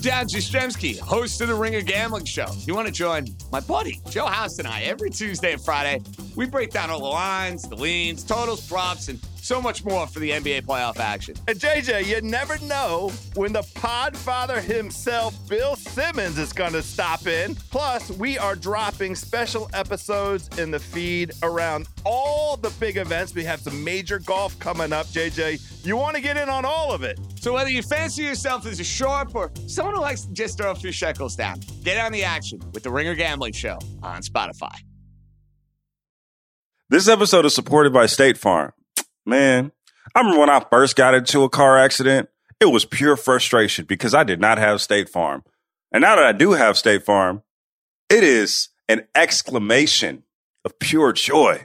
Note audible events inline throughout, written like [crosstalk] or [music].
Dan Jastrzemski, host of the Ringer Gambling Show. You want to join my buddy Joe House and I every Tuesday and Friday? We break down all the lines, the leans, totals, props, and so much more for the NBA playoff action. And JJ, you never know when the podfather himself, Bill Simmons, is going to stop in. Plus, we are dropping special episodes in the feed around all the big events. We have some major golf coming up, JJ. You want to get in on all of it. So whether you fancy yourself as a sharp or someone who likes to just throw a few shekels down, get on the action with the Ringer Gambling Show on Spotify. This episode is supported by State Farm. Man, I remember when I first got into a car accident, it was pure frustration because I did not have State Farm. And now that I do have State Farm, it is an exclamation of pure joy.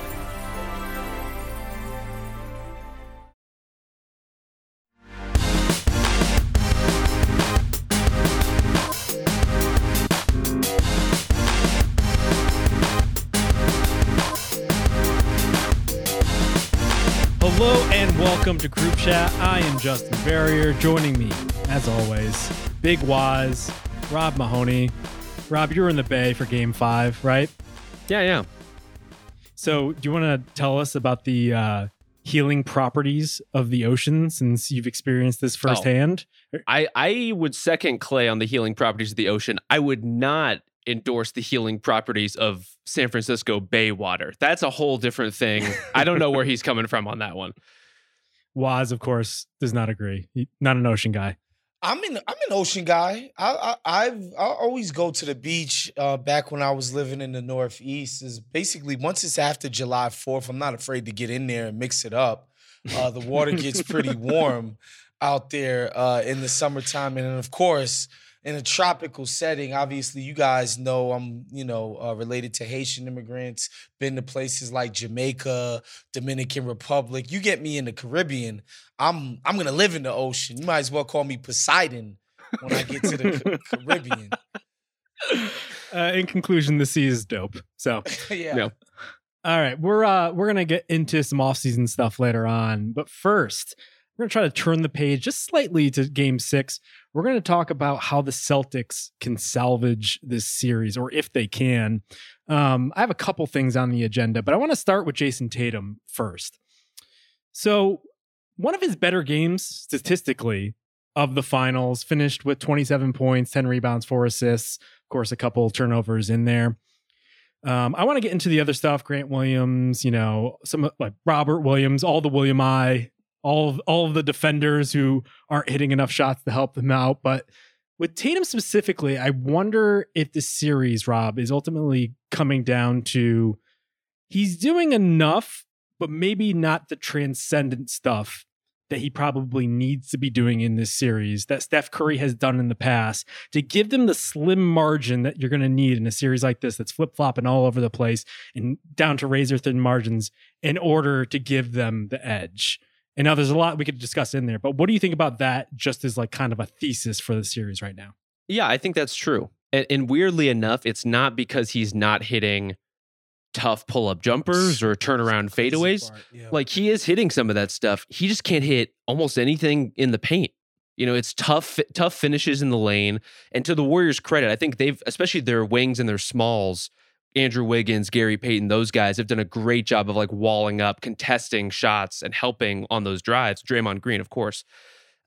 Welcome to Group Chat. I am Justin Verrier. Joining me, as always, Big Wos, Rob Mahoney. Rob, you're in the Bay for Game Five, right? Yeah, yeah. So, do you want to tell us about the uh, healing properties of the ocean since you've experienced this firsthand? I I would second Clay on the healing properties of the ocean. I would not endorse the healing properties of San Francisco Bay water. That's a whole different thing. I don't know where he's coming from on that one. Wos, of course, does not agree. He- not an ocean guy. I'm an I'm an ocean guy. I, I I've I always go to the beach. Uh, back when I was living in the Northeast, is basically once it's after July Fourth, I'm not afraid to get in there and mix it up. Uh, the water gets pretty [laughs] warm out there uh, in the summertime, and of course in a tropical setting. Obviously, you guys know I'm you know uh, related to Haitian immigrants. Been to places like Jamaica, Dominican Republic. You get me in the Caribbean, I'm I'm gonna live in the ocean. You might as well call me Poseidon when I get to the Ca- [laughs] Caribbean. Uh, in conclusion, the sea is dope. So, [laughs] yeah. Yeah. all right, we're uh we're gonna get into some off-season stuff later on, but first, we're gonna try to turn the page just slightly to Game Six. We're gonna talk about how the Celtics can salvage this series, or if they can. Um, I have a couple things on the agenda, but I want to start with Jayson Tatum first. So, one of his better games statistically of the finals finished with 27 points, 10 rebounds, four assists, of course, a couple turnovers in there. Um, I want to get into the other stuff. Grant Williams, you know, some like Robert Williams, all the William I, all of, all of the defenders who aren't hitting enough shots to help them out. But with Tatum specifically, I wonder if this series, Rob, is ultimately coming down to he's doing enough, but maybe not the transcendent stuff that he probably needs to be doing in this series that Steph Curry has done in the past to give them the slim margin that you're going to need in a series like this that's flip flopping all over the place and down to razor thin margins in order to give them the edge. And now there's a lot we could discuss in there, but what do you think about that just as like kind of a thesis for the series right now? Yeah, I think that's true. And, and weirdly enough, it's not because he's not hitting tough pull up jumpers or turnaround fadeaways. yeah. Like he is hitting some of that stuff. He just can't hit almost anything in the paint. You know, it's tough, tough finishes in the lane. And to the Warriors' credit, I think they've, especially their wings and their smalls, Andrew Wiggins, Gary Payton, those guys have done a great job of like walling up, contesting shots, and helping on those drives. Draymond Green, of course.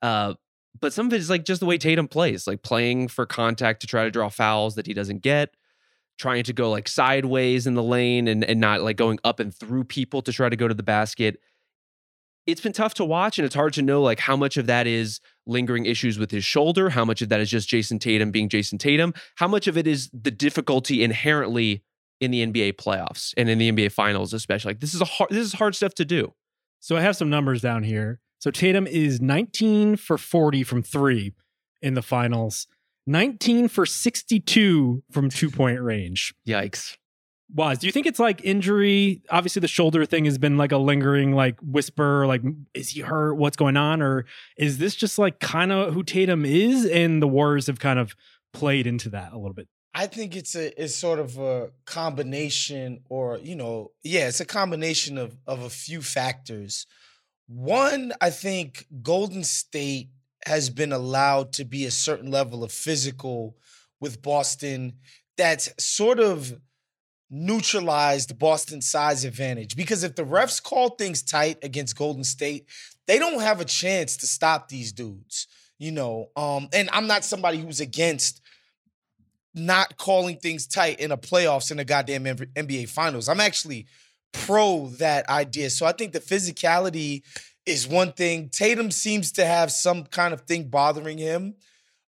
Uh, but some of it is like just the way Tatum plays, like playing for contact to try to draw fouls that he doesn't get, trying to go like sideways in the lane and, and not like going up and through people to try to go to the basket. It's been tough to watch, and it's hard to know like how much of that is lingering issues with his shoulder, how much of that is just Jayson Tatum being Jayson Tatum, how much of it is the difficulty inherently in the NBA playoffs and in the NBA finals, especially. Like this is a hard this is hard stuff to do. So I have some numbers down here. So Tatum is 19 for 40 from three in the finals, 19 for 62 from two point range. Yikes. Wos, do you think it's like injury? Obviously, the shoulder thing has been like a lingering like whisper, like is he hurt? What's going on? Or is this just like kind of who Tatum is, and the Warriors have kind of played into that a little bit? I think it's a it's sort of a combination, or you know, yeah, it's a combination of of a few factors. One, I think Golden State has been allowed to be a certain level of physical with Boston that's sort of neutralized Boston's size advantage. Because if the refs call things tight against Golden State, they don't have a chance to stop these dudes. You know, um, and I'm not somebody who's against not calling things tight in a playoffs in a goddamn NBA finals. I'm actually pro that idea. So I think the physicality is one thing. Tatum seems to have some kind of thing bothering him,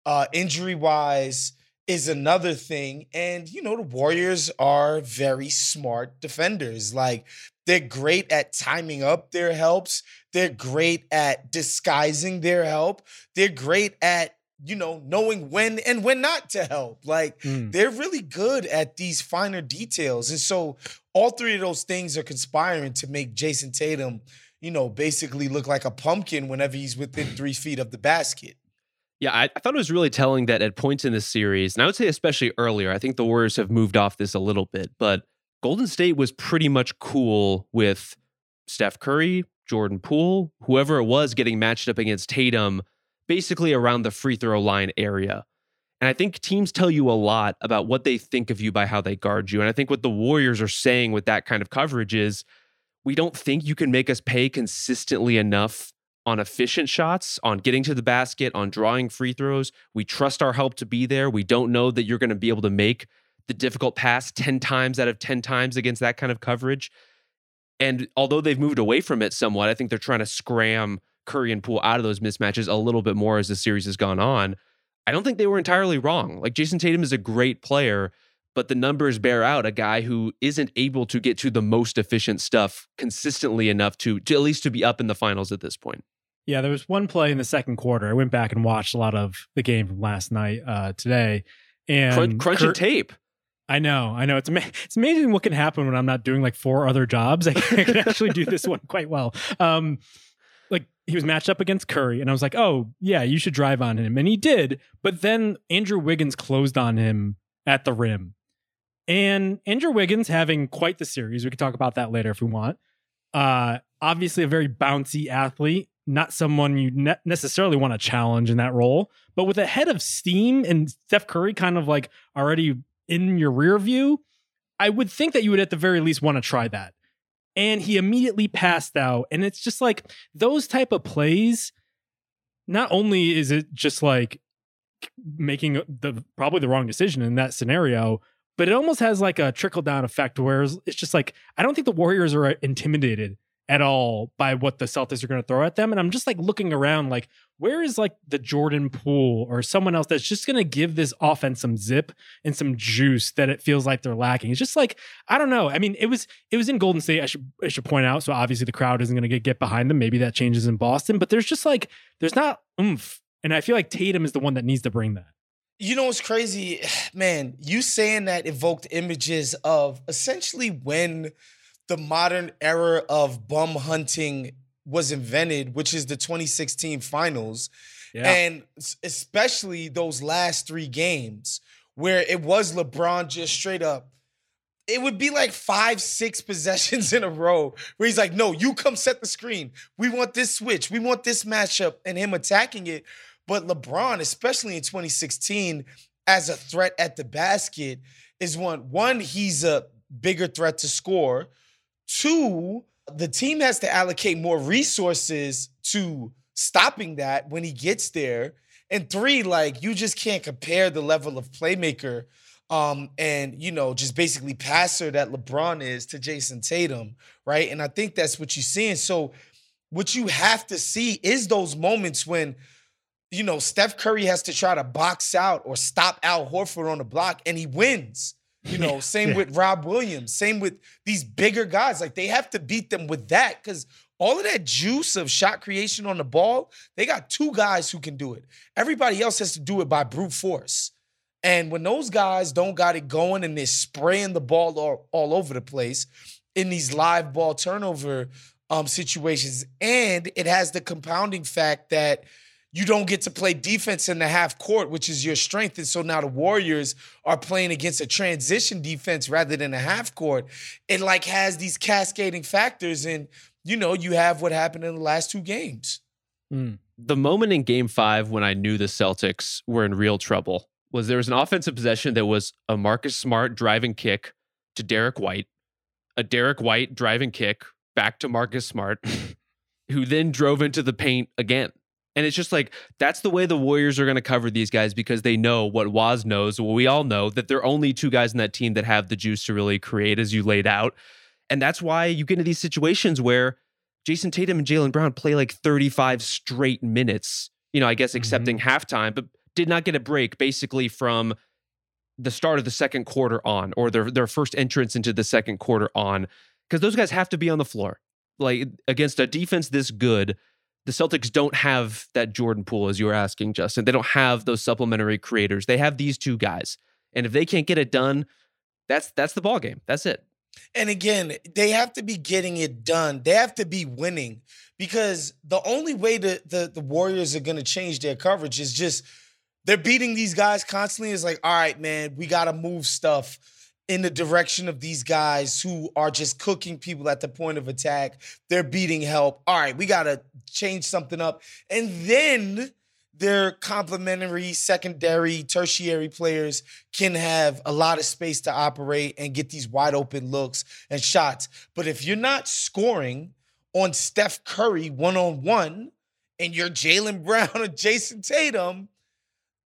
uh, injury wise is another thing. And, you know, the Warriors are very smart defenders. Like, they're great at timing up their helps, they're great at disguising their help, they're great at, you know, knowing when and when not to help. Like, mm. they're really good at these finer details. And so, all three of those things are conspiring to make Jayson Tatum, you know, basically look like a pumpkin whenever he's within three feet of the basket. Yeah, I, I, thought it was really telling that at points in this series, and I would say especially earlier, I think the Warriors have moved off this a little bit, but Golden State was pretty much cool with Steph Curry, Jordan Poole, whoever it was getting matched up against Tatum, basically around the free throw line area. And I think teams tell you a lot about what they think of you by how they guard you. And I think what the Warriors are saying with that kind of coverage is we don't think you can make us pay consistently enough on efficient shots, on getting to the basket, on drawing free throws. We trust our help to be there. We don't know that you're going to be able to make the difficult pass 10 times out of 10 times against that kind of coverage. And although they've moved away from it somewhat, I think they're trying to scram Curry and Poole out of those mismatches a little bit more as the series has gone on. I don't think they were entirely wrong. Like Jayson Tatum is a great player, but the numbers bear out a guy who isn't able to get to the most efficient stuff consistently enough to, to at least to be up in the finals at this point. Yeah, there was one play in the second quarter. I went back and watched a lot of the game from last night uh, today, and Crunch, crunching Kurt, tape. I know, I know. It's ama- it's amazing what can happen when I'm not doing like four other jobs. I [laughs] can, I can actually do this one quite well. Um, like he was matched up against Curry, and I was like, oh yeah, you should drive on him, and he did. But then Andrew Wiggins closed on him at the rim, and Andrew Wiggins having quite the series. We could talk about that later if we want. Uh, obviously a very bouncy athlete not someone you ne- necessarily want to challenge in that role. But with a head of steam and Steph Curry kind of like already in your rear view, I would think that you would at the very least want to try that. And he immediately passed out. And it's just like those type of plays. Not only is it just like making the probably the wrong decision in that scenario, but it almost has like a trickle down effect where it's just like I don't think the Warriors are intimidated at all by what the Celtics are going to throw at them. And I'm just like looking around, like, where is like the Jordan Poole or someone else that's just going to give this offense some zip and some juice that it feels like they're lacking? It's just like, I don't know. I mean, it was, it was in Golden State. I should, I should point out. So obviously the crowd isn't going to get, get behind them. Maybe that changes in Boston, but there's just like, there's not oomph. And I feel like Tatum is the one that needs to bring that. You know what's crazy? [sighs] Man, you saying that evoked images of essentially when the modern era of bum hunting was invented, which is the 2016 finals. Yeah. And especially those last three games where it was LeBron just straight up. It would be like five, six possessions in a row where he's like, no, you come set the screen. We want this switch. We want this matchup and him attacking it. But LeBron, especially in 2016, as a threat at the basket, is one, one, he's a bigger threat to score. Two, the team has to allocate more resources to stopping that when he gets there. And three, like you just can't compare the level of playmaker um, and you know, just basically passer that LeBron is to Jayson Tatum, right? And I think that's what you're seeing. So, what you have to see is those moments when, you know, Steph Curry has to try to box out or stop Al Horford on the block, and he wins. You know, [laughs] same Yeah. with Rob Williams, same with these bigger guys. Like they have to beat them with that because all of that juice of shot creation on the ball, they got two guys who can do it. Everybody else has to do it by brute force. And when those guys don't got it going and they're spraying the ball all, all over the place in these live ball turnover um, situations, and it has the compounding fact that you don't get to play defense in the half court, which is your strength. And so now the Warriors are playing against a transition defense rather than a half court. It like has these cascading factors, and you know, you have what happened in the last two games. Mm. the moment in game five when I knew the Celtics were in real trouble was there was an offensive possession that was a Marcus Smart driving kick to Derrick White, a Derrick White driving kick back to Marcus Smart, [laughs] who then drove into the paint again. And it's just like that's the way the Warriors are going to cover these guys because they know what Wos knows, what we all know, that there are only two guys in that team that have the juice to really create as you laid out. And that's why you get into these situations where Jayson Tatum and Jaylen Brown play like 35 straight minutes, you know, I guess mm-hmm. accepting halftime, but did not get a break basically from the start of the second quarter on or their their first entrance into the second quarter on because those guys have to be on the floor. Like against a defense this good, the Celtics don't have that Jordan Poole as you were asking Justin. They don't have those supplementary creators. They have these two guys. And if they can't get it done, that's that's the ball game. That's it. And again, they have to be getting it done. They have to be winning because the only way that the, the Warriors are going to change their coverage is just they're beating these guys constantly. It's like, all right, man, we got to move stuff in the direction of these guys who are just cooking people at the point of attack. They're beating help. All right, we got to change something up. And then their complementary, secondary, tertiary players can have a lot of space to operate and get these wide open looks and shots. But if you're not scoring on Steph Curry one on one and you're Jaylen Brown [laughs] or Jayson Tatum,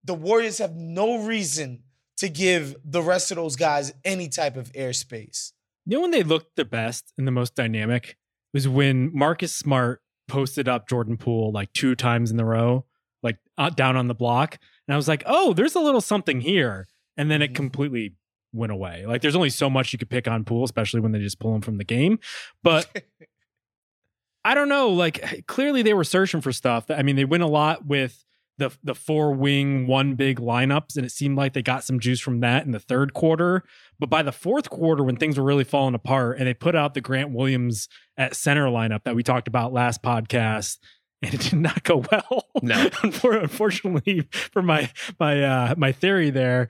the Warriors have no reason to give the rest of those guys any type of airspace. You know when they looked the best and the most dynamic was when Marcus Smart posted up Jordan Poole like two times in a row, like uh, down on the block, and I was like, "Oh, there's a little something here," and then it Mhm. completely went away. Like, there's only so much you could pick on Poole, especially when they just pull him from the game. But [laughs] I don't know. Like, clearly they were searching for stuff. I mean, they win a lot with the the four wing one big lineups, and it seemed like they got some juice from that in the third quarter. But by the fourth quarter, when things were really falling apart, and they put out the Grant Williams at center lineup that we talked about last podcast, [laughs] and it did not go well. No. [laughs] Unfortunately for my my uh my theory there,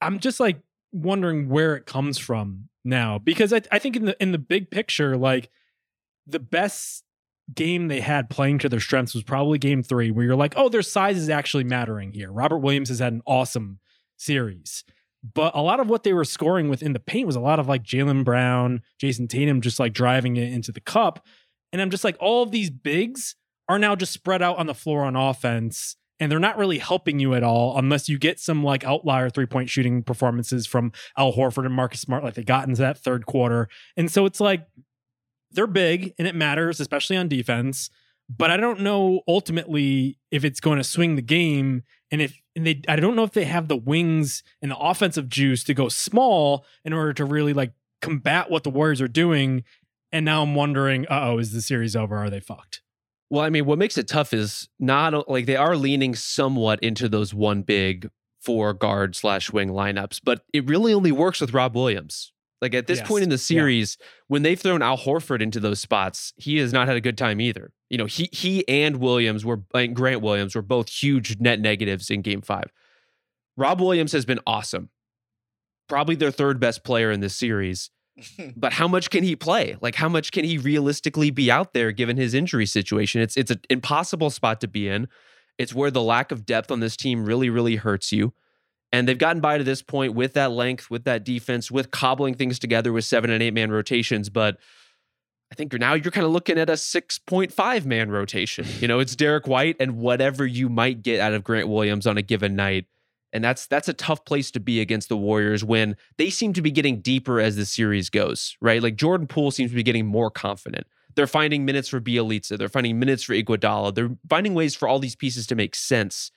I'm just like wondering where it comes from now because I, I think in the in the big picture, like the best game they had playing to their strengths was probably game three, where you're like, oh, their size is actually mattering here. Robert Williams has had an awesome series. But a lot of what they were scoring with in the paint was a lot of like Jaylen Brown, Jayson Tatum just like driving it into the cup. And I'm just like, all of these bigs are now just spread out on the floor on offense. And they're not really helping you at all unless you get some like outlier three point shooting performances from Al Horford and Marcus Smart, like they got into that third quarter. And so it's like they're big and it matters, especially on defense. But I don't know ultimately if it's going to swing the game. And if and they I don't know if they have the wings and the offensive juice to go small in order to really like combat what the Warriors are doing. And now I'm wondering, uh oh, is the series over? Are they fucked? Well, I mean, what makes it tough is not like they are leaning somewhat into those one big four guard slash wing lineups, but it really only works with Rob Williams. Like at this Yes. point in the Yeah. series, when they've thrown Al Horford into those spots, he has not had a good time either. You know, he he and Williams were and Grant Williams were both huge net negatives in game five. Rob Williams has been awesome. Probably their third best player in this series. [laughs] But how much can he play? Like how much can he realistically be out there given his injury situation? It's it's an impossible spot to be in. It's where the lack of depth on this team really really hurts you. And they've gotten by to this point with that length, with that defense, with cobbling things together with seven and eight man rotations. But I think now you're kind of looking at a 6.5 man rotation. You know, it's Derrick White and whatever you might get out of Grant Williams on a given night. And that's that's a tough place to be against the Warriors when they seem to be getting deeper as the series goes, right? Like Jordan Poole seems to be getting more confident. They're finding minutes for Bjelica. They're finding minutes for Iguodala. They're finding ways for all these pieces to make sense.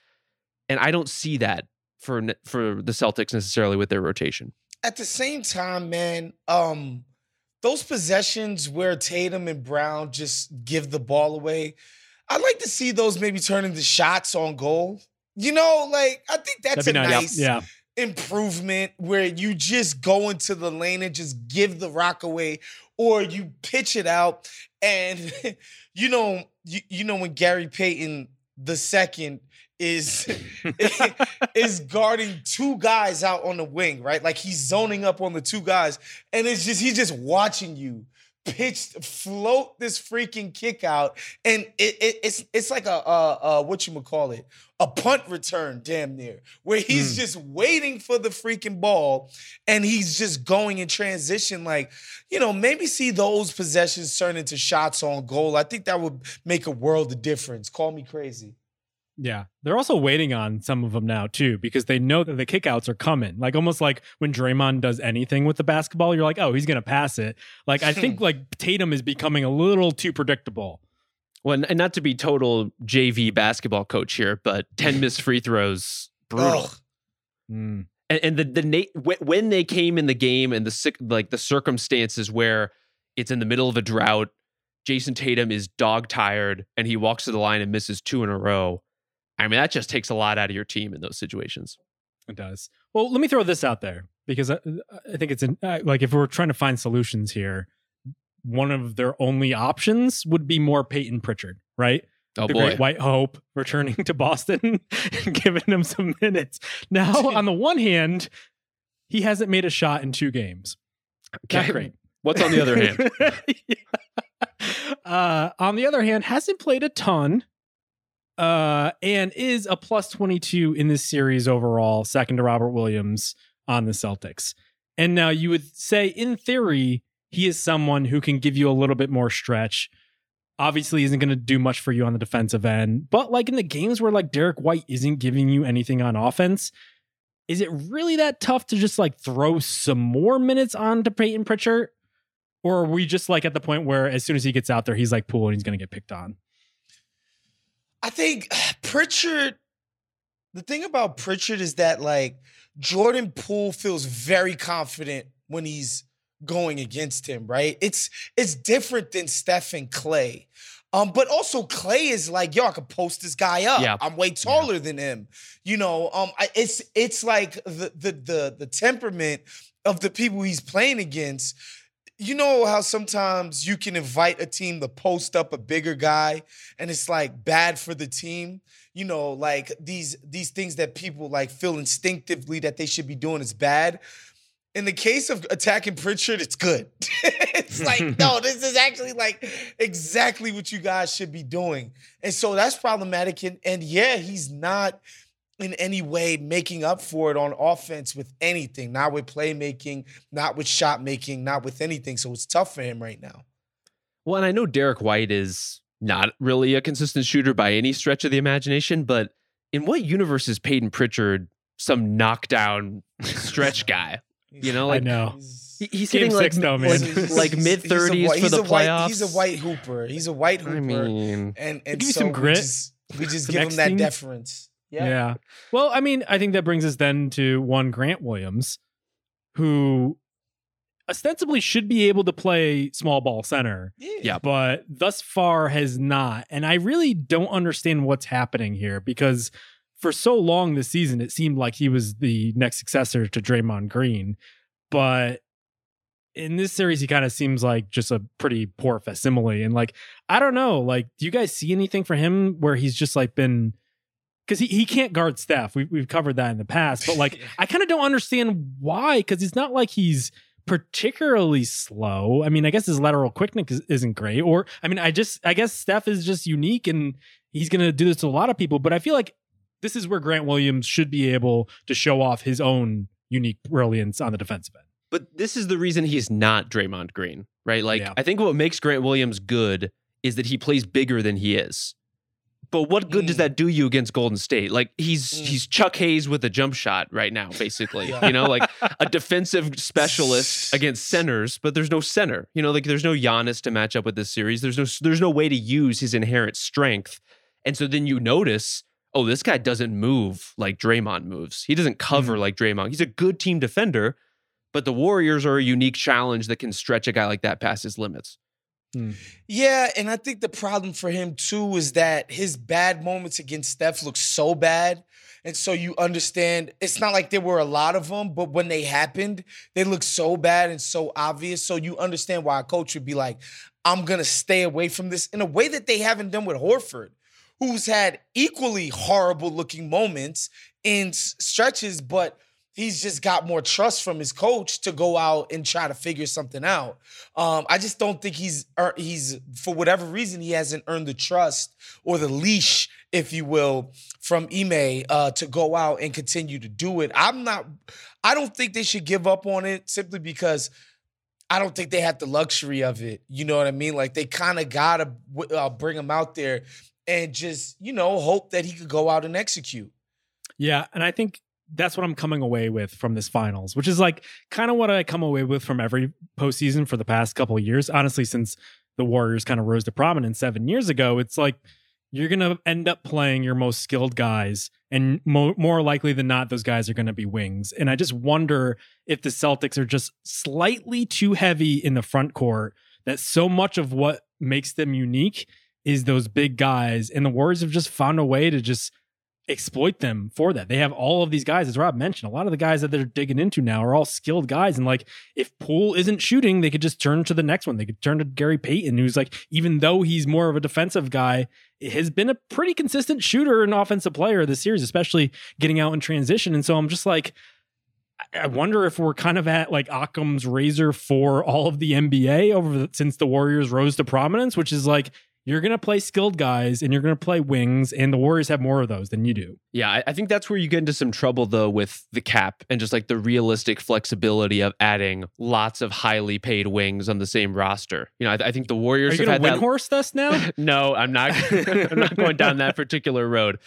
And I don't see that for for the Celtics necessarily with their rotation. At the same time, man, um, those possessions where Tatum and Brown just give the ball away, I'd like to see those maybe turn into shots on goal. You know, like I think that's a That'd be nice Yeah. improvement where you just go into the lane and just give the rock away, or you pitch it out. And [laughs] you know, you, you know when Gary Payton the second is [laughs] [laughs] is guarding two guys out on the wing, right? Like he's zoning up on the two guys, and it's just he's just watching you pitch float this freaking kick out, and it, it it's it's like a uh uh what you would call it a punt return, damn near, where he's just waiting for the freaking ball, and he's just going in transition, like you know maybe see those possessions turn into shots on goal. I think that would make a world of difference. Call me crazy. Yeah. They're also waiting on some of them now too because they know that the kickouts are coming. Like almost like when Draymond does anything with the basketball, you're like, "Oh, he's going to pass it." Like I think like Tatum is becoming a little too predictable. Well, and not to be total JV basketball coach here, but 10 missed [laughs] free throws, brutal. Mm. and, and the the na- when they came in the game and the like the circumstances where it's in the middle of a drought, Jayson Tatum is dog tired and he walks to the line and misses two in a row. I mean, that just takes a lot out of your team in those situations. It does. Well, let me throw this out there because I, I think it's an, uh, like if we're trying to find solutions here, one of their only options would be more Payton Pritchard, right? Oh the boy, great white hope returning to Boston [laughs] and giving him some minutes. Now, [laughs] on the one hand, he hasn't made a shot in two games. Not great. What's on the other hand? [laughs] uh, on the other hand, hasn't played a ton. Uh, and is a plus 22 in this series overall, second to Robert Williams on the Celtics. And now you would say, in theory, he is someone who can give you a little bit more stretch. Obviously, isn't going to do much for you on the defensive end, but like in the games where like Derrick White isn't giving you anything on offense, is it really that tough to just like throw some more minutes on to Payton Pritchard? Or are we just like at the point where as soon as he gets out there, he's like pool and he's going to get picked on? I think [sighs] Pritchard. The thing about Pritchard is that like Jordan Poole feels very confident when he's going against him, right? It's it's different than Steph and Clay. Um, but also Clay is like, yo, I could post this guy up. Yeah. I'm way taller than him. You know, um, I, it's it's like the the the the temperament of the people he's playing against. You know how sometimes you can invite a team to post up a bigger guy and it's like bad for the team. You know, like these these things that people like feel instinctively that they should be doing is bad. In the case of attacking Pritchard, it's good. [laughs] it's like, [laughs] no, this is actually like exactly what you guys should be doing. And so that's problematic. And, and yeah, he's not in any way making up for it on offense with anything, not with playmaking, not with shot making, not with anything. So it's tough for him right now. Well, and I know Derrick White is not really a consistent shooter by any stretch of the imagination, but in what universe is Payton Pritchard some knockdown [laughs] stretch guy? You know, like I know. he- he's Game hitting like six, though, man. like, like mid thirties white- for he's the a white- playoffs. He's a white hooper. He's a white hooper. I mean, and and Give you so some we grit, just, we just some give him that X-Team. deference. Yeah. Yeah. Well, I mean, I think that brings us then to one Grant Williams, who ostensibly should be able to play small ball center, Yeah. but thus far has not. And I really don't understand what's happening here because for so long this season, it seemed like he was the next successor to Draymond Green. But in this series, he kind of seems like just a pretty poor facsimile. And like, I don't know, like, do you guys see anything for him where he's just like been because he, he can't guard Steph. We, we've covered that in the past, but like [laughs] I kind of don't understand why because it's not like he's particularly slow. I mean, I guess his lateral quickness is, isn't great, or I mean, I just I guess Steph is just unique and he's gonna do this to a lot of people. But I feel like this is where Grant Williams should be able to show off his own unique brilliance on the defensive end. But this is the reason he's not Draymond Green, right? Like, Yeah. I think what makes Grant Williams good is that he plays bigger than he is. But what good does Mm. that do you against Golden State? Like he's Mm. he's Chuck Hayes with a jump shot right now, basically. Yeah. You know, like a [laughs] defensive specialist against centers, but there's no center. You know, like there's no Giannis to match up with this series. There's no there's no way to use his inherent strength. And so then you notice, oh, this guy doesn't move like Draymond moves. He doesn't cover like Draymond. He's a good team defender, but the Warriors are a unique challenge that can stretch a guy like that past his limits. Hmm. Yeah, and I think the problem for him too is that his bad moments against Steph look so bad. And so you understand it's not like there were a lot of them, but when they happened, they look so bad and so obvious. So you understand why a coach would be like, I'm to stay away from this in a way that they haven't done with Horford, who's had equally horrible looking moments in stretches, but he's just got more trust from his coach to go out and try to figure something out. Um, I just don't think he's he's for whatever reason he hasn't earned the trust or the leash, if you will, from Ime uh, to go out and continue to do it. I'm not. I don't think they should give up on it simply because. I don't think they have the luxury of it. You know what I mean? Like they kind of gotta uh, bring him out there and just you know hope that he could go out and execute. Yeah, and I think that's what I'm coming away with from this finals, which is like kind of what I come away with from every postseason for the past couple years. Honestly, since the Warriors kind of rose to prominence seven years ago, it's like you're gonna end up playing your most skilled guys, and mo- more likely than not, those guys are gonna be wings. And I just wonder if the Celtics are just slightly too heavy in the front court. That so much of what makes them unique is those big guys, and the Warriors have just found a way to just exploit them for that. They have all of these guys, as Rob mentioned, a lot of the guys that they're digging into now are all skilled guys. And like, if Poole isn't shooting, they could just turn to the next one. They could turn to Gary Payton, who's like, even though he's more of a defensive guy, has been a pretty consistent shooter and offensive player this series, especially getting out in transition. And so I'm just like, I- wonder if we're kind of at like Occam's razor for all of the NBA over the, since the Warriors rose to prominence, which is like you're going to play skilled guys and you're going to play wings, and the Warriors have more of those than you do. Yeah, I, I think that's where you get into some trouble though with the cap and just like the realistic flexibility of adding lots of highly paid wings on the same roster. You know, I, I think the Are Warriors you have going to had win that. horse us now? [laughs] no, I'm not. [laughs] [laughs] I'm not going down that particular road.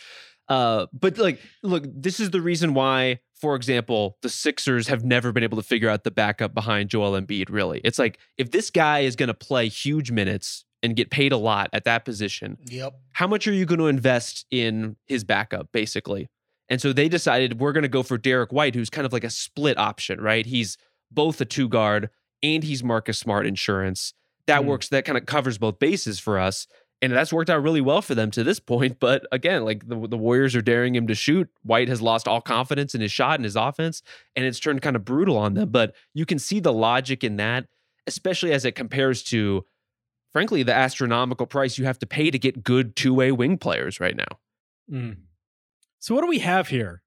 Uh, but like, look, this is the reason why, for example, the Sixers have never been able to figure out the backup behind Joel Embiid. Really, it's like if this guy is going to play huge minutes and get paid a lot at that position, Yep. how much are you going to invest in his backup, basically? And so they decided we're going to go for Derrick White, who's kind of like a split option, right? He's both a two guard and he's Marcus Smart insurance. That Hmm. works, that kind of covers both bases for us. And that's worked out really well for them to this [laughs] point. But again, like the, the Warriors are daring him to shoot. White has lost all confidence in his shot and his offense, and it's turned kind of brutal on them. But you can see the logic in that, especially as it compares to, frankly, the astronomical price you have to pay to get good two way wing players right now. Mm. So what do we have here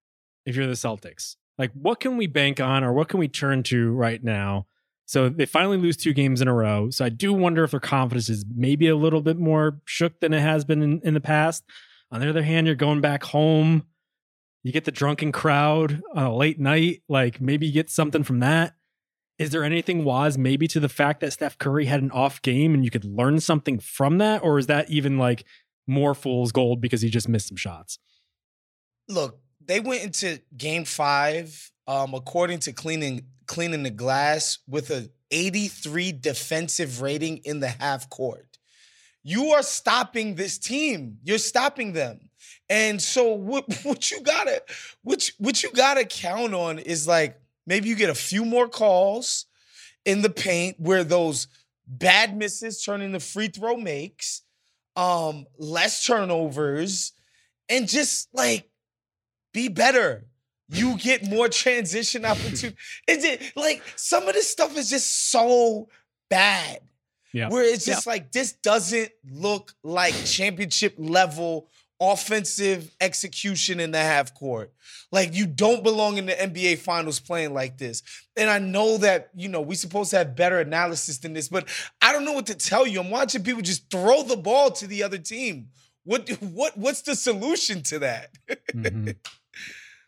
if you're the Celtics? Like what can we bank on or what can we turn to right now? So they finally lose two games in a row. So I do wonder if their confidence is maybe a little bit more shook than it has been in, in the past. On the other hand, you're going back home. You get the drunken crowd on a late night. Like maybe you get something from that. Is there anything was maybe to the fact that Steph Curry had an off game and you could learn something from that? Or is that even like more fool's gold because he just missed some shots? look, they went into game five, um, according to cleaning cleaning the glass, with a 83 defensive rating in the half court. You are stopping this team. You're stopping them. And so what [laughs] what you gotta what, you- what you gotta count on is like maybe you get a few more calls in the paint where those bad misses turn into free throw makes, um, less turnovers, and just like be better. You get more transition [laughs] opportunity. Is it like some of this stuff is just so bad? Yeah. Where it's just like this doesn't look like championship level offensive execution in the half court. Like you don't belong in the NBA finals playing like this. And I know that, you know, we're supposed to have better analysis than this, but I don't know what to tell you. I'm watching people just throw the ball to the other team. What what what's the solution to that? Mhm. [laughs]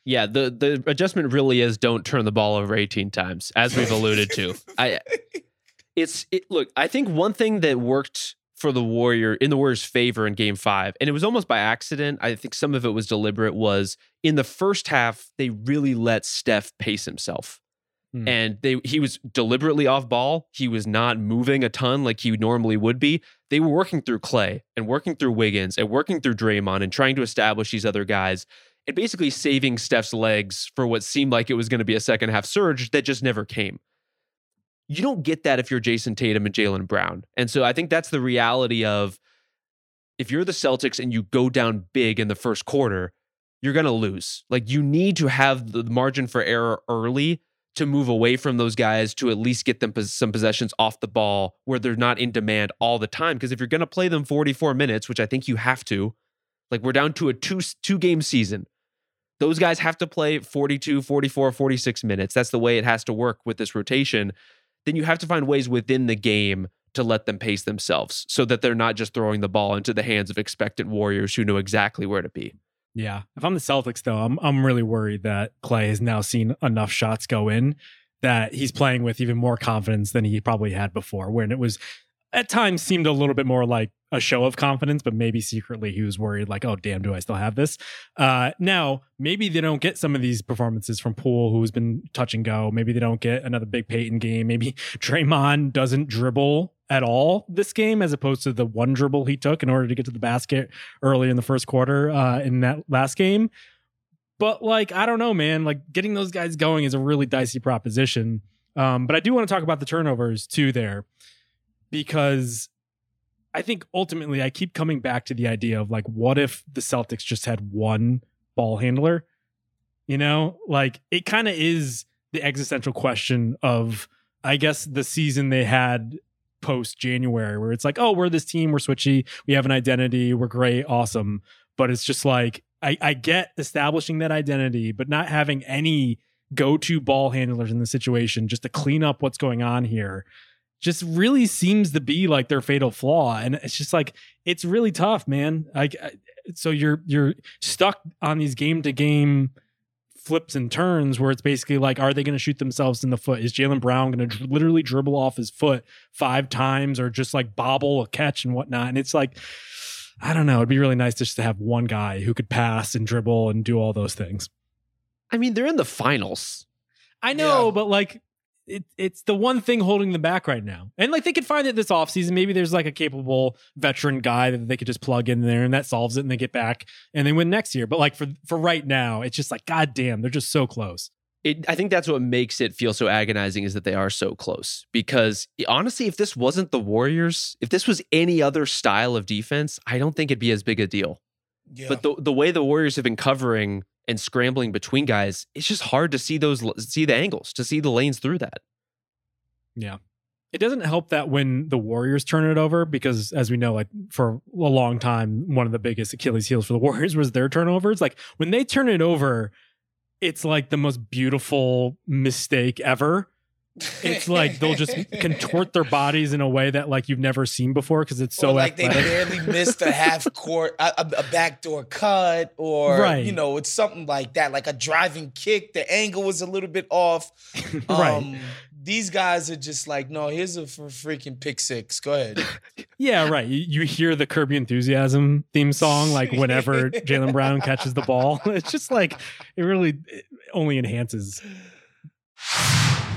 Yeah, the the adjustment really is don't turn the ball over 18 times, as we've alluded to. I [laughs] it's it look, I think one thing that worked for the Warrior in the Warriors' favor in game five. And it was almost by accident. I think some of it was deliberate, was in the first half, they really let Steph pace himself. Hmm. And they he was deliberately off ball. He was not moving a ton like he normally would be. They were working through Clay and working through Wiggins and working through Draymond and trying to establish these other guys and basically saving Steph's legs for what seemed like it was going to be a second half surge that just never came you don't get that if you're Jayson Tatum and Jaylen Brown. And so I think that's the reality of if you're the Celtics and you go down big in the first quarter, you're going to lose. Like you need to have the margin for error early to move away from those guys to at least get them some possessions off the ball where they're not in demand all the time because if you're going to play them 44 minutes, which I think you have to, like we're down to a two two game season. Those guys have to play 42, 44, 46 minutes. That's the way it has to work with this rotation then you have to find ways within the game to let them pace themselves so that they're not just throwing the ball into the hands of expectant warriors who know exactly where to be. Yeah. If I'm the Celtics though, I'm I'm really worried that Clay has now seen enough shots go in that he's playing with even more confidence than he probably had before when it was at times seemed a little bit more like a show of confidence, but maybe secretly he was worried, like, oh, damn, do I still have this? Uh, now, maybe they don't get some of these performances from Poole, who's been touch and go. Maybe they don't get another big Payton game. Maybe [laughs] Draymond doesn't dribble at all this game, as opposed to the one dribble he took in order to get to the basket early in the first quarter uh, in that last game. But, like, I don't know, man. Like, getting those guys going is a really dicey proposition. Um, but I do want to talk about the turnovers too there because I think ultimately I keep coming back to the idea of like, what if the Celtics just had one ball handler? You know, like it kind of is the existential question of, I guess, the season they had post January, where it's like, oh, we're this team, we're switchy, we have an identity, we're great, awesome. But it's just like, I, I get establishing that identity, but not having any go to ball handlers in the situation just to clean up what's going on here just really seems to be like their fatal flaw. And it's just like it's really tough man. Like so you're you're stuck on these game to game flips and turns where it's basically like are they going to shoot themselves in the foot? Is jaylen brown going to dr- literally dribble off his foot five times or just like bobble a catch and whatnot? And it's like i don't know. It'd be really nice just to have one guy who could pass and dribble and do all those things. I mean they're in the finals. I know, yeah. but like it, it's the one thing holding them back right now. And like they could find it this offseason. Maybe there's like a capable veteran guy that they could just plug in there and that solves it and they get back and they win next year. But like for for right now, it's just like, God damn, they're just so close. It, I think that's what makes it feel so agonizing is that they are so close. Because honestly, if this wasn't the Warriors, if this was any other style of defense, I don't think it'd be as big a deal. Yeah. But the the way the Warriors have been covering and scrambling between guys, it's just hard to see those see the angles, to see the lanes through that. Yeah. It doesn't help that when the Warriors turn it over, because as we know, like for a long time, one of the biggest Achilles heels for the [laughs] Warriors was their turnovers. Like when they turn it over, it's like the most beautiful mistake ever it's like they'll just [laughs] contort their bodies in a way that like you've never seen before because it's so or like athletic. they barely missed a half [laughs] court a, a backdoor cut or right. you know it's something like that like a driving kick. The angle was a little bit off. [laughs] Right. Um, these guys are just like no here's a freaking pick six. Go ahead. Yeah right. You, you hear the Curb Your Enthusiasm theme song like whenever Jaylen brown catches the ball. It's just like it really it only enhances [sighs] [sighs] [sighs]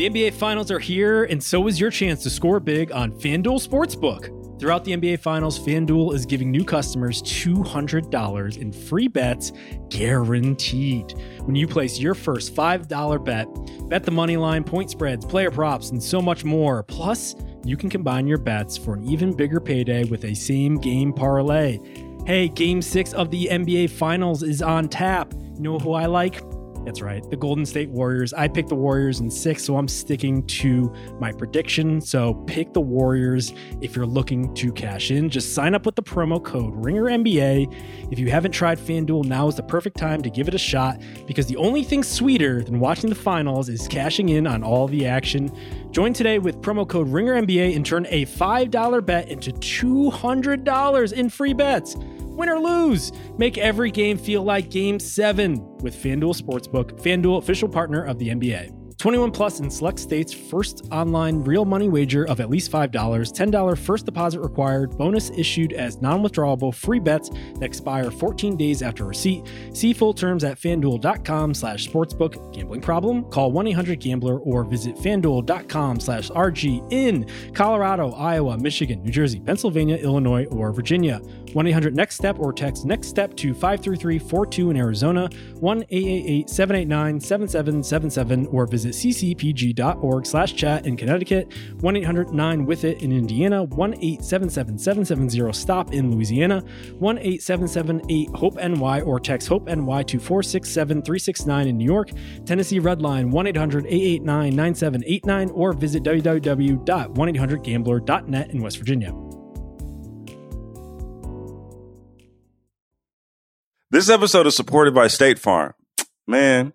the NBA Finals are here, and so is your chance to score big on FanDuel Sportsbook. Throughout the NBA Finals, FanDuel is giving new customers $200 in free bets guaranteed. When you place your first $5 bet, bet the money line, point spreads, player props, and so much more. Plus, you can combine your bets for an even bigger payday with a same game parlay. Hey, game six of the NBA Finals is on tap. You know who I like? That's right, the Golden State Warriors. I picked the Warriors in six, so I'm sticking to my prediction. So pick the Warriors if you're looking to cash in. Just sign up with the promo code RINGERNBA. If you haven't tried FanDuel, now is the perfect time to give it a shot because the only thing sweeter than watching the finals is cashing in on all the action. Join today with promo code RINGERNBA and turn a $5 bet into $200 in free bets win or lose. Make every game feel like game seven with FanDuel Sportsbook, FanDuel official partner of the NBA. 21 plus in select states, first online real money wager of at least $5, $10 first deposit required, bonus issued as non withdrawable free bets that expire 14 days after receipt. See full terms at fanduel.com slash sportsbook. Gambling problem? Call 1 800 Gambler or visit fanduel.com slash RG in Colorado, Iowa, Michigan, New Jersey, Pennsylvania, Illinois, or Virginia. 1 800 Next Step or text Next Step to 53342 in Arizona, 1 888 789 7777 or visit ccpg.org slash chat in Connecticut, 1 800 9 with it in Indiana, 1 877 770 stop in Louisiana, 1 877 8 Hope NY or text Hope NY to 467 369 in New York, Tennessee Redline 1 800 889 9789 or visit www.1800gambler.net in West Virginia. This episode is supported by State Farm. Man,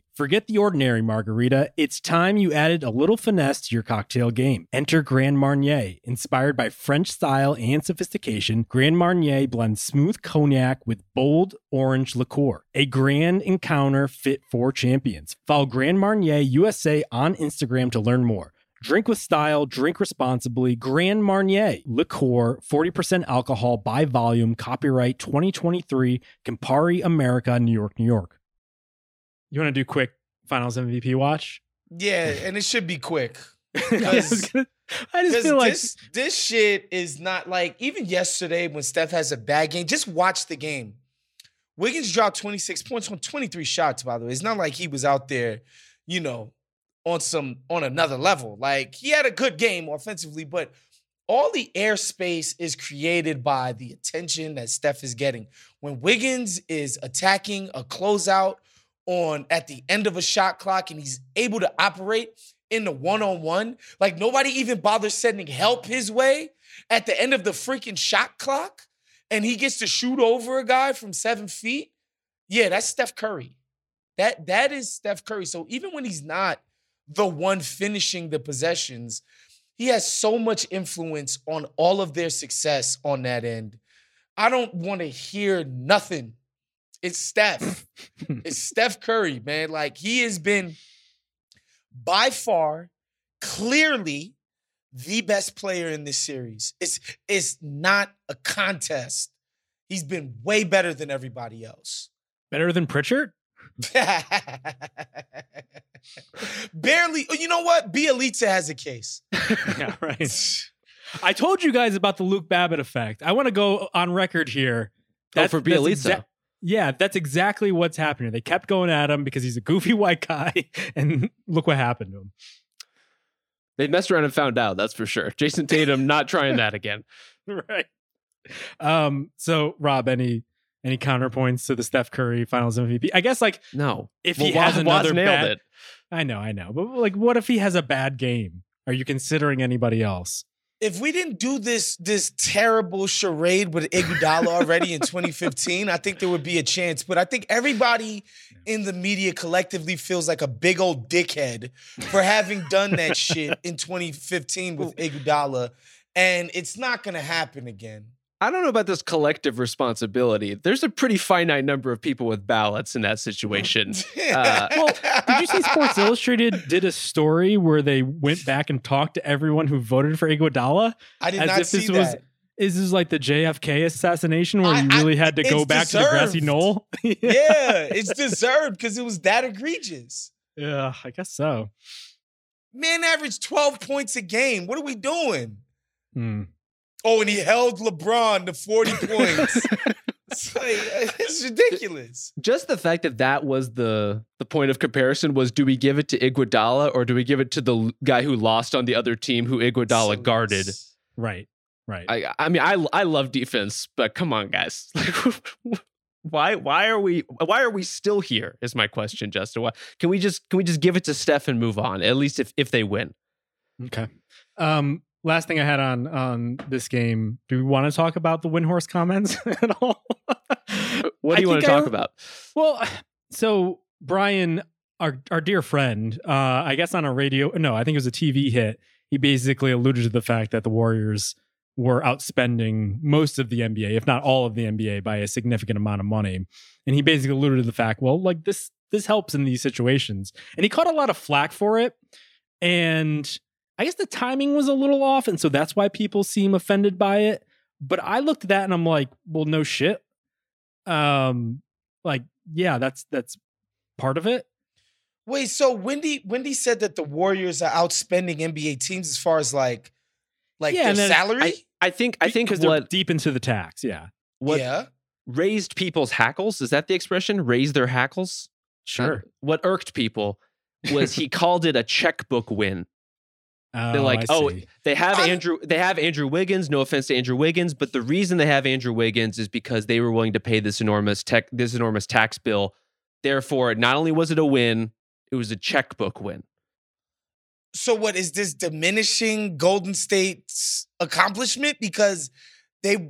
Forget the ordinary margarita. It's time you added a little finesse to your cocktail game. Enter Grand Marnier. Inspired by French style and sophistication, Grand Marnier blends smooth cognac with bold orange liqueur. A grand encounter fit for champions. Follow Grand Marnier USA on Instagram to learn more. Drink with style, drink responsibly. Grand Marnier liqueur, 40% alcohol by volume, copyright 2023, Campari America, New York, New York. You want to do quick finals MVP watch? Yeah, and it should be quick. [laughs] I, gonna- I just feel like this this shit is not like even yesterday when Steph has a bad game. Just watch the game. Wiggins dropped 26 points on 23 shots. By the way, it's not like he was out there, you know, on some on another level. Like he had a good game offensively, but all the airspace is created by the attention that Steph is getting. When Wiggins is attacking a closeout on at the end of a shot clock and he's able to operate in the one-on-one, like nobody even bothers sending help his way at the end of the freaking shot clock, and he gets to shoot over a guy from seven feet. Yeah, that's Steph Curry. That that is Steph Curry. So even when he's not the one finishing the possessions, he has so much influence on all of their success on that end. I don't want to hear nothing. It's Steph. [laughs] it's Steph Curry, man. Like he has been by far, clearly the best player in this series. It's it's not a contest. He's been way better than everybody else. better than Pritchard. [laughs] Barely. You know what? Bjelica has a case. [laughs] yeah, right. I told you guys about the Luke Babbitt effect. I want to go on record here. Oh, for Bjelica. Yeah, that's exactly what's happening. They kept going at him because he's a goofy [laughs] white guy, and look what happened to him. They messed around and found out, that's for sure. Jayson Tatum not trying that again. [laughs] right. Um. So, Rob, any any counterpoints to the Steph Curry Finals MVP? I guess like No. if Well, he has Waz- another Waz nailed bad, it. I know, I know, but like, what if he has a bad game? Are you considering anybody else? If we didn't do this this terrible charade with Iguodala [laughs] already in 2015, I think there would be a chance. But I think everybody in the media collectively feels like a big old dickhead for having done that [laughs] shit in 2015 with Iguodala, and it's not gonna happen again. I don't know about this collective responsibility. There's a pretty finite number of people with ballots in that situation. [laughs] Uh, Well, did you see Sports Illustrated did a story where they went back and talked to everyone who voted for Iguodala? I did as not if see this was- that. Is this like the JFK assassination where I- you I- really had to go it's back to the grassy deserved. knoll? [laughs] yeah, it's deserved because it was that egregious. yeah, I guess so. Man averaged 12 points a game. What are we doing? Hmm. Oh, and he held LeBron to 40 [laughs] points. It's, like, it's ridiculous. just the fact that that was the the point of comparison was do we give it to Iguodala or do we give it to the guy who lost on the other team who Iguodala So- guarded? Right. Right. I I mean I I love defense, but come on, guys. [laughs] Like, why why are we why are we still here? Is my question, Justin. Why, can we just can we just give it to Steph and move on? At least if if they win. Okay. Um, last thing I had on on this game. Do we want to talk about the Windhorst comments [laughs] at all? What do you want to I- talk about? Well, so Brian, our our dear friend, uh, I guess on a radio, no, I think it was a TV hit. He basically alluded to the fact that the Warriors were outspending most of the NBA, if not all of the NBA, by a significant amount of money. And he basically alluded to the fact, well, like this this helps in these situations. And he caught a lot of flack for it. And I guess the timing was a little off, and so that's why people seem offended by it. But I looked at that and I'm like, well, no shit. Um, like, yeah, that's that's part of it. Wait, so Wendy Wendy said that the Warriors are outspending NBA teams as far as like like Yeah, their salary? I, I think I think because they're deep into the tax. Yeah, what yeah. raised people's hackles is that the expression raise their hackles. sure. Uh, what irked people was he [laughs] called it a checkbook win. Oh, They're like, I oh, see. They have I- Andrew. They have Andrew Wiggins. No offense to Andrew Wiggins, but the reason they have Andrew Wiggins is because they were willing to pay this enormous tech, this enormous tax bill. Therefore, not only was it a win, it was a checkbook win. So what is this diminishing Golden State's accomplishment because they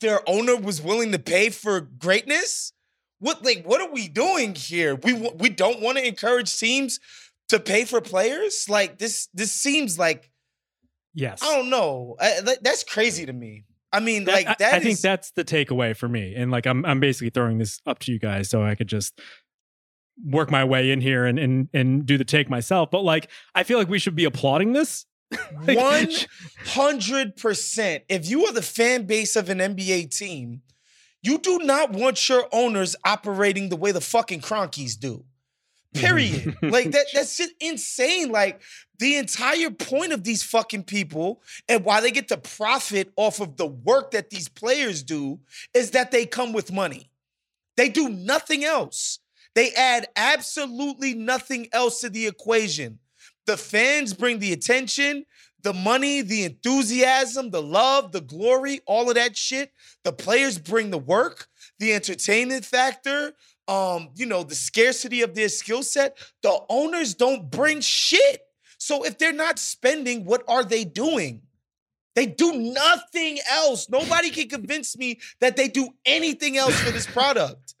their owner was willing to pay for greatness? What like what are we doing here? We we don't want to encourage teams to pay for players? Like this this seems like yes. I don't know. I, that's crazy to me. I mean, That- like I- that I, think is- that's the takeaway for me. And like, I'm I'm basically throwing this up to you guys so I could just work my way in here and and and do the take myself. But like, I feel like we should be applauding this. [laughs] One hundred percent. If you are the fan base of an NBA team, you do not want your owners operating the way the fucking Kroenkes do. Period. Mm-hmm. like that. [laughs] That's just insane. Like the entire point of these fucking people and why they get to profit off of the work that these players do is that they come with money. They do nothing else. They add absolutely nothing else to the equation. The fans bring the attention, the money, the enthusiasm, the love, the glory, all of that shit. The players bring the work, the entertainment factor, um, you know, the scarcity of their skill set. The owners don't bring shit. So if they're not spending, what are they doing? They do nothing else. Nobody can convince me that they do anything else for this [laughs] product.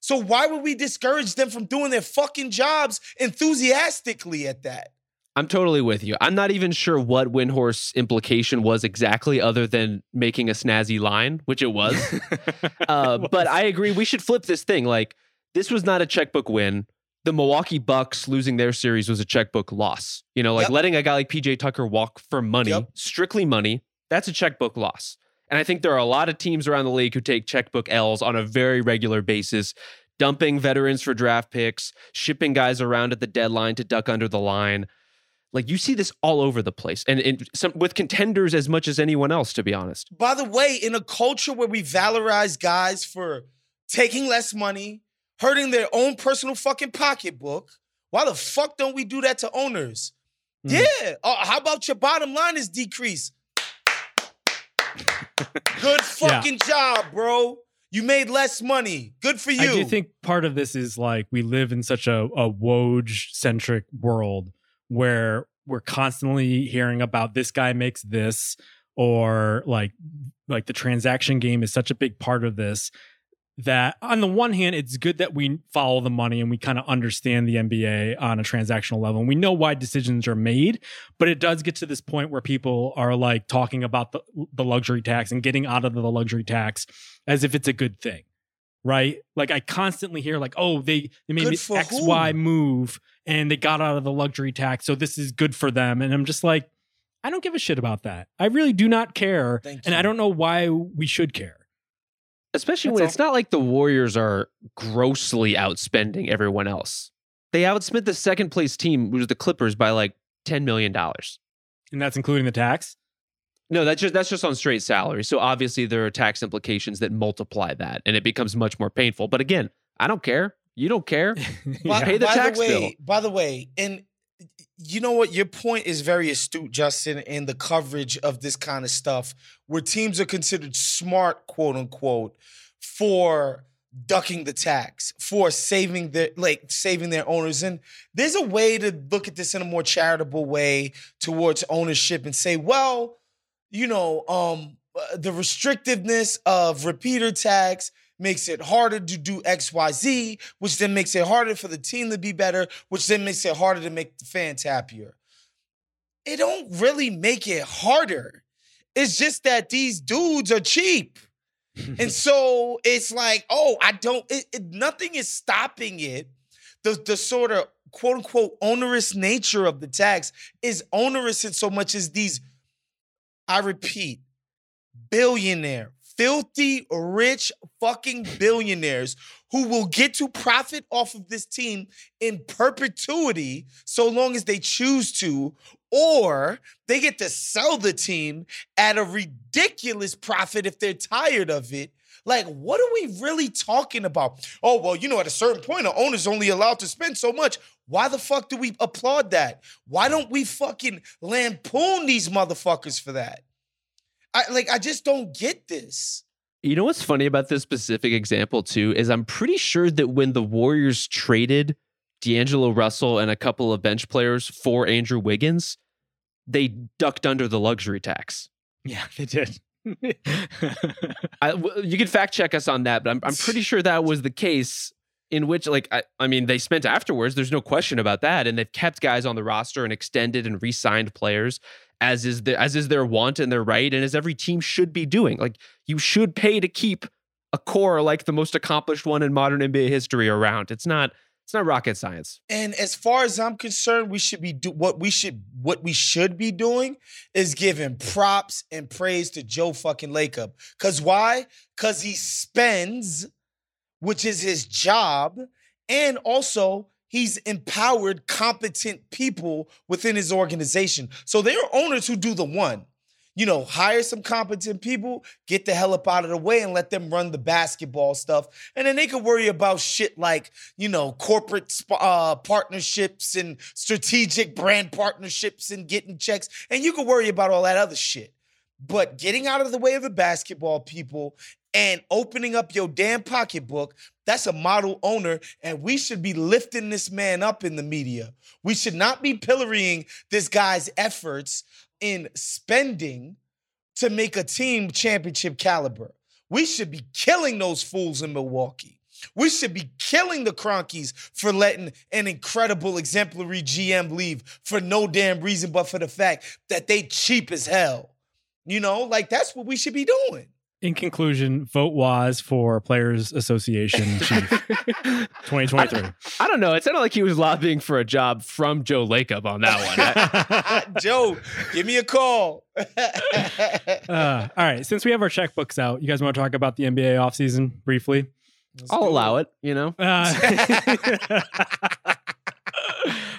So why would we discourage them from doing their fucking jobs enthusiastically at that? I'm totally with you. I'm not even sure what Windhorst implication was exactly, other than making a snazzy line, which it was. [laughs] uh, but I agree. We should flip this thing. Like this was not a checkbook win. The Milwaukee Bucks losing their series was a checkbook loss. You know, like Yep. letting a guy like PJ Tucker walk for money, Yep. strictly money, that's a checkbook loss. And I think there are a lot of teams around the league who take checkbook L's on a very regular basis, dumping veterans for draft picks, shipping guys around at the deadline to duck under the line. Like you see this all over the place, and, and some with contenders as much as anyone else, to be honest. By the way, in a culture where we valorize guys for taking less money, hurting their own personal fucking pocketbook, why the fuck don't we do that to owners? Mm. Yeah. Uh, how about your bottom line is decreased? Good [laughs] fucking job, bro. You made less money. Good for you. I do think part of this is like we live in such a, a Woj centric world where we're constantly hearing about this guy makes this or like like the transaction game is such a big part of this that on the one hand it's good that we follow the money and we kind of understand the NBA on a transactional level and we know why decisions are made but it does get to this point where people are like talking about the the luxury tax and getting out of the luxury tax as if it's a good thing right? Like i constantly hear like oh they they made this for x move and they got out of the luxury tax so this is good for them. And i'm just like i don't give a shit about that. I really do not care Thank and i don't know why we should care Especially That's when all. it's not like the Warriors are grossly outspending everyone else. They outspent the second place team, which was the Clippers, by like ten million dollars. and that's including the tax No, that's just that's just on straight salary. So obviously there are tax implications that multiply that, and it becomes much more painful. But again, I don't care. You don't care. By, [laughs] Pay the by tax the way, bill. by the way, and you know what? Your point is very astute, Justin, in the coverage of this kind of stuff, where teams are considered smart, quote unquote, for ducking the tax, for saving their like saving their owners. And there's a way to look at this in a more charitable way towards ownership and say, well, you know, um, uh, the restrictiveness of repeater tax makes it harder to do XYZ, which then makes it harder for the team to be better, which then makes it harder to make the fans happier. It don't really make it harder. It's just that these dudes are cheap. and [laughs] so it's like, oh, I don't, it, it, nothing is stopping it. The, the sort of quote unquote onerous nature of the tax is onerous in so much as these, I repeat, billionaire, filthy, rich, fucking billionaires who will get to profit off of this team in perpetuity so long as they choose to, or they get to sell the team at a ridiculous profit if they're tired of it. Like, what are we really talking about? Oh, well, you know, at a certain point, the owner's only allowed to spend so much. Why the fuck do we applaud that? Why don't we fucking lampoon these motherfuckers for that? I like I just don't get this. You know what's funny about this specific example too is I'm pretty sure that when the Warriors traded D'Angelo Russell and a couple of bench players for Andrew Wiggins, they ducked under the luxury tax. Yeah, [laughs] they did. I, you can fact check us on that, but I'm, I'm pretty sure that was the case. In which, like, I, I mean, they spent afterwards. There's no question about that, and they've kept guys on the roster and extended and re-signed players as is the, as is their want and their right, and as every team should be doing. Like, you should pay to keep a core like the most accomplished one in modern NBA history around. It's not it's not rocket science. And as far as I'm concerned, we should be do what we should what we should be doing is giving props and praise to Joe fucking Lacob. Cause why? Cause he spends, which is his job, and also he's empowered competent people within his organization. So there are owners who do the one you know, hire some competent people, get the hell up out of the way and let them run the basketball stuff. And then they could worry about shit like, you know, corporate uh, partnerships and strategic brand partnerships and getting checks. And you could worry about all that other shit. But getting out of the way of the basketball people and opening up your damn pocketbook, that's a model owner. And we should be lifting this man up in the media. We should not be pillorying this guy's efforts in spending to make a team championship caliber. We should be killing those fools in Milwaukee. We should be killing the Kroenkes for letting an incredible exemplary GM leave for no damn reason but for the fact that they cheap as hell. You know, like that's what we should be doing in conclusion, vote Wos for Players Association [laughs] Chief 2023. I, I, don't know. It sounded like he was lobbying for a job from Joe Lacob on that one. [laughs] [laughs] Joe, give me a call. uh, all right. Since we have our checkbooks out, you guys want to talk about the NBA offseason briefly? Let's I'll allow it, you know? Uh,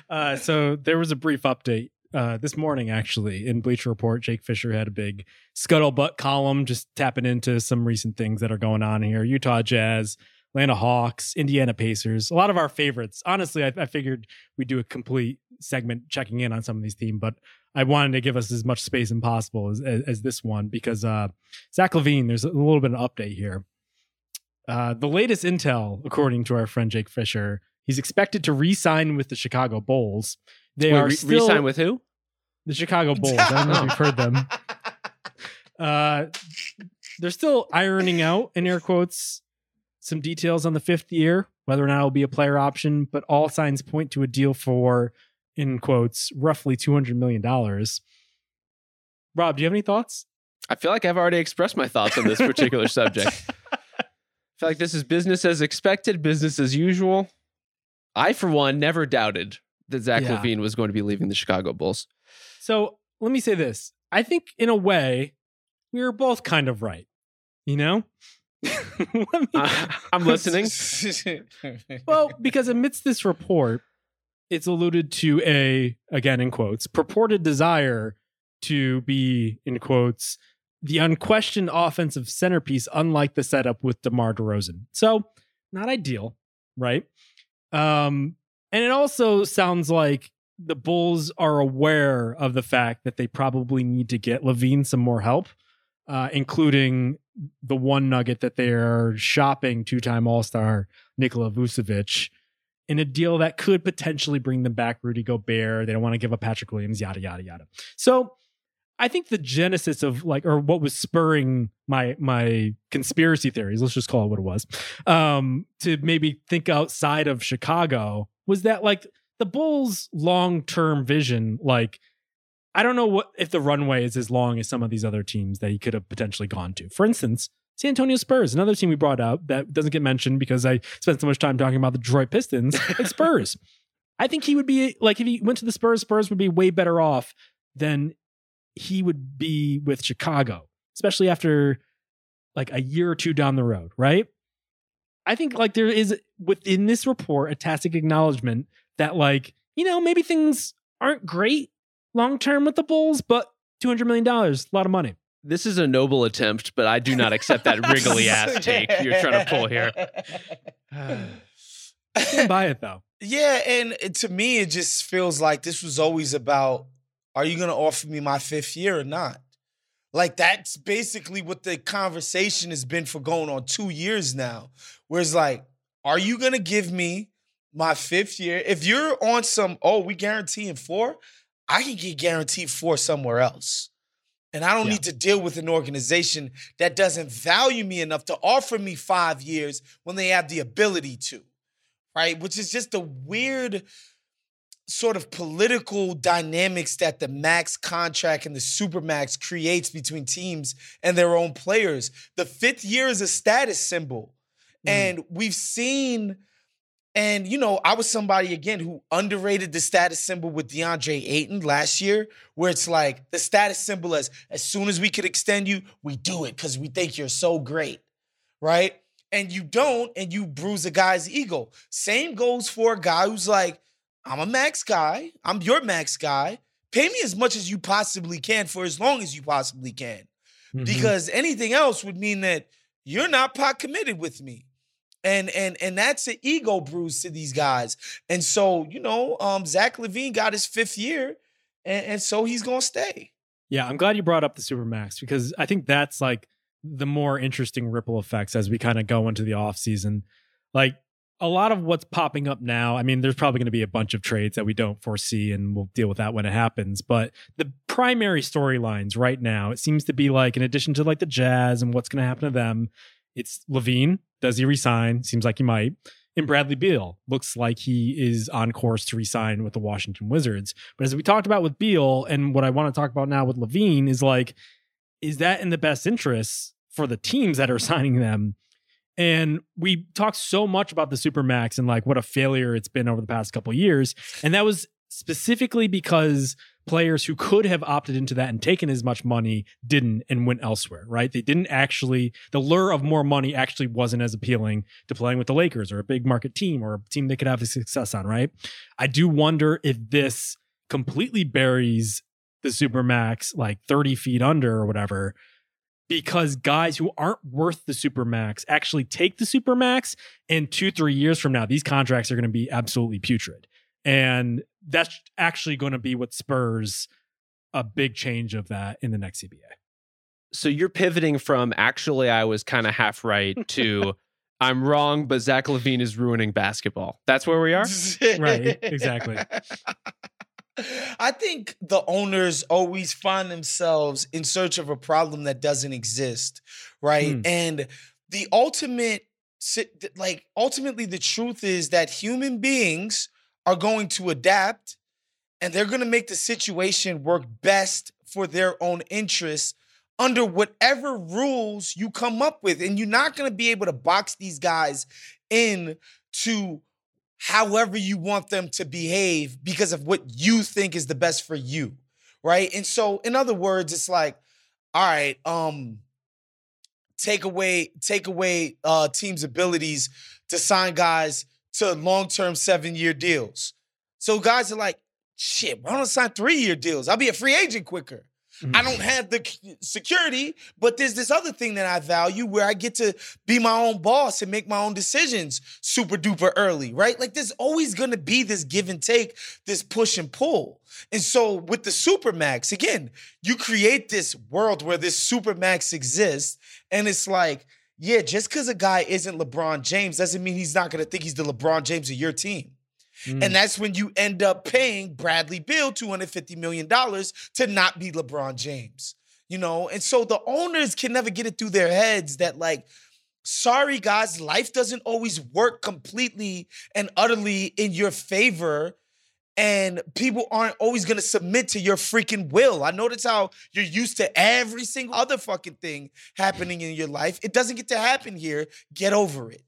uh, so there was a brief update uh, this morning, actually, in Bleacher Report, Jake Fisher had a big scuttlebutt column just tapping into some recent things that are going on here. Utah Jazz, Atlanta Hawks, Indiana Pacers, a lot of our favorites. Honestly, I, I figured we'd do a complete segment checking in on some of these teams, but I wanted to give us as much space as possible as, as, as this one because uh, Zach LaVine, there's a little bit of an update here. Uh, the latest intel, according to our friend Jake Fisher, he's expected to re-sign with the Chicago Bulls. They Wait, are re- still, re-sign with who? the Chicago Bulls. I don't know if you've heard them. [laughs] Uh, they're still ironing out, in air quotes, some details on the fifth year, whether or not it'll be a player option, but all signs point to a deal for, in quotes, roughly $200 million. Rob, do you have any thoughts? I feel like I've already expressed my thoughts on this particular subject. [laughs] I feel like this is business as expected, business as usual. I, for one, never doubted that Zach yeah. LaVine was going to be leaving the Chicago Bulls. So let me say this. I think in a way, we were both kind of right. You know? [laughs] me, uh, [laughs] I'm listening. [laughs] well, because amidst this report, it's alluded to a, again in quotes, purported desire to be, in quotes, the unquestioned offensive centerpiece, unlike the setup with DeMar DeRozan. So, not ideal, right? Um, and it also sounds like the Bulls are aware of the fact that they probably need to get LaVine some more help, uh, including the one nugget that they are shopping two-time All-Star Nikola Vucevic in a deal that could potentially bring them back Rudy Gobert. They don't want to give up Patrick Williams, yada yada yada. So I think the genesis of like, or what was spurring my my conspiracy theories, let's just call it what it was, um, to maybe think outside of Chicago was that like the Bulls' long term vision, like I don't know what if the runway is as long as some of these other teams that he could have potentially gone to. For instance, San Antonio Spurs, another team we brought out that doesn't get mentioned because I spent so much time talking about the Detroit Pistons, [laughs] like Spurs. I think he would be like if he went to the Spurs, Spurs would be way better off than he would be with Chicago, especially after like a year or two down the road, right? I think like there is within this report a tacit acknowledgement that like, you know, maybe things aren't great long term with the Bulls, but $200 million, a lot of money. This is a noble attempt, but I do not accept that wriggly [laughs] ass take you're trying to pull here. [sighs] Can't buy it though. Yeah, and to me, it just feels like this was always about: Are you going to offer me my fifth year or not? Like that's basically what the conversation has been for going on two years now. Whereas, like, are you going to give me my fifth year? If you're on some, oh, we guaranteeing four, I can get guaranteed four somewhere else. And I don't Yeah. need to deal with an organization that doesn't value me enough to offer me five years when they have the ability to right? Which is just a weird sort of political dynamics that the max contract and the super max creates between teams and their own players. The fifth year is a status symbol. Hmm. And we've seen, and you know, I was somebody again who underrated the status symbol with DeAndre Ayton last year, where it's like the status symbol as as soon as we could extend you, we do it because we think you're so great, right? and you don't, and you bruise a guy's ego. Same goes for a guy who's like, I'm a max guy, I'm your max guy. Pay me as much as you possibly can for as long as you possibly can. Mhm. Because anything else would mean that you're not pot committed with me. And and and that's an ego bruise to these guys. And so, you know, um, Zach LaVine got his fifth year, and, and so he's gonna stay. Yeah, I'm glad you brought up the Supermax because I think that's like the more interesting ripple effects as we kind of go into the off season. Like a lot of what's popping up now, I mean, there's probably going to be a bunch of trades that we don't foresee and we'll deal with that when it happens. But the primary storylines right now, it seems to be like, in addition to like the Jazz and what's going to happen to them, it's LaVine. Does he resign? Seems like he might. And Bradley Beal looks like he is on course to resign with the Washington Wizards. But as we talked about with Beal, and what I want to talk about now with LaVine is like, is that in the best interests for the teams that are [laughs] signing them? And we talked so much about the Supermax and like what a failure it's been over the past couple years. And that was specifically because players who could have opted into that and taken as much money didn't and went elsewhere, right? They didn't actually, the lure of more money actually wasn't as appealing to playing with the Lakers or a big market team or a team they could have a success on, right? I do wonder if this completely buries the Supermax like 30 feet under or whatever because guys who aren't worth the supermax actually take the supermax and two three years from now these contracts are going to be absolutely putrid and that's actually going to be what spurs a big change of that in the next cba So you're pivoting from actually I was kind of half right to [laughs] I'm wrong, but Zach LaVine is ruining basketball. That's where we are. Right, exactly. [laughs] I think the owners always find themselves in search of a problem that doesn't exist, right? Hmm. And the ultimate, like, ultimately, the truth is that human beings are going to adapt and they're going to make the situation work best for their own interests under whatever rules you come up with. And you're not going to be able to box these guys in to however you want them to behave because of what you think is the best for you. Right. And so, in other words, it's like, all right, um, take away, take away uh teams' abilities to sign guys to long-term seven-year deals. So guys are like, shit, why don't I sign three-year deals? I'll be a free agent quicker. I mm. don't have the security, but there's this other thing that I value where I get to be my own boss and make my own decisions super duper early, right? Like there's always gonna be this give and take, this push and pull. And so with the Supermax, again, you create this world where this Supermax exists, and it's like, yeah, just because a guy isn't LeBron James doesn't mean he's not gonna think he's the LeBron James of your team. Mm. And that's when you end up paying Bradley Beal $250 million to not be LeBron James. You know, and so the owners can never get it through their heads that, like, sorry, guys, life doesn't always work completely and utterly in your favor. And people aren't always gonna submit to your freaking will. I know that's how you're used to every single other fucking thing happening in your life. It doesn't get to happen here. Get over it.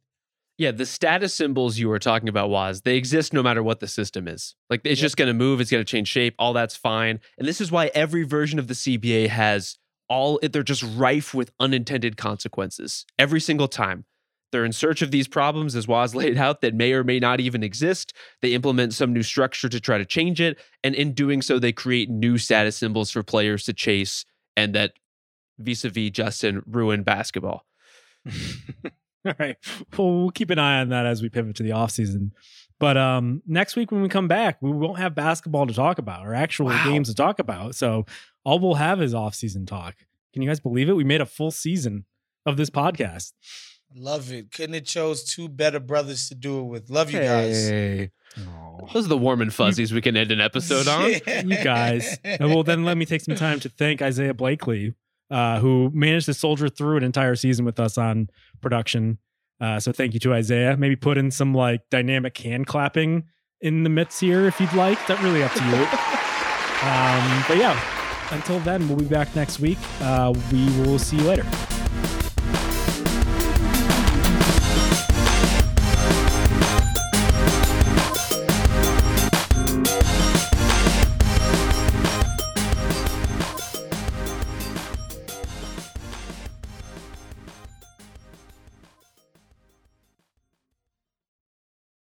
Yeah, the status symbols you were talking about was they exist no matter what the system is. Like it's just going to move, it's going to change shape, all that's fine. And this is why every version of the CBA has all they're just rife with unintended consequences every single time. They're in search of these problems, as Wos [laughs] laid out, that may or may not even exist. They implement some new structure to try to change it. And in doing so, they create new status symbols for players to chase and that vis a vis Justin ruin basketball. [laughs] All right. Well, we'll keep an eye on that as we pivot to the offseason. But um, next week when we come back, we won't have basketball to talk about or actual Wow. games to talk about. So all we'll have is offseason talk. Can you guys believe it? We made a full season of this podcast. Love it. Couldn't have chose two better brothers to do it with. Love you guys. Hey. Those are the warm and fuzzies we can end an episode on. You guys. [laughs] And well, then let me take some time to thank Isaiah Blakely, uh, who managed to soldier through an entire season with us on production. Uh, so thank you to Isaiah. Maybe put in some like dynamic hand clapping in the midst here if you'd like. That really up to you. [laughs] um, but yeah, until then, we'll be back next week. Uh, we will see you later.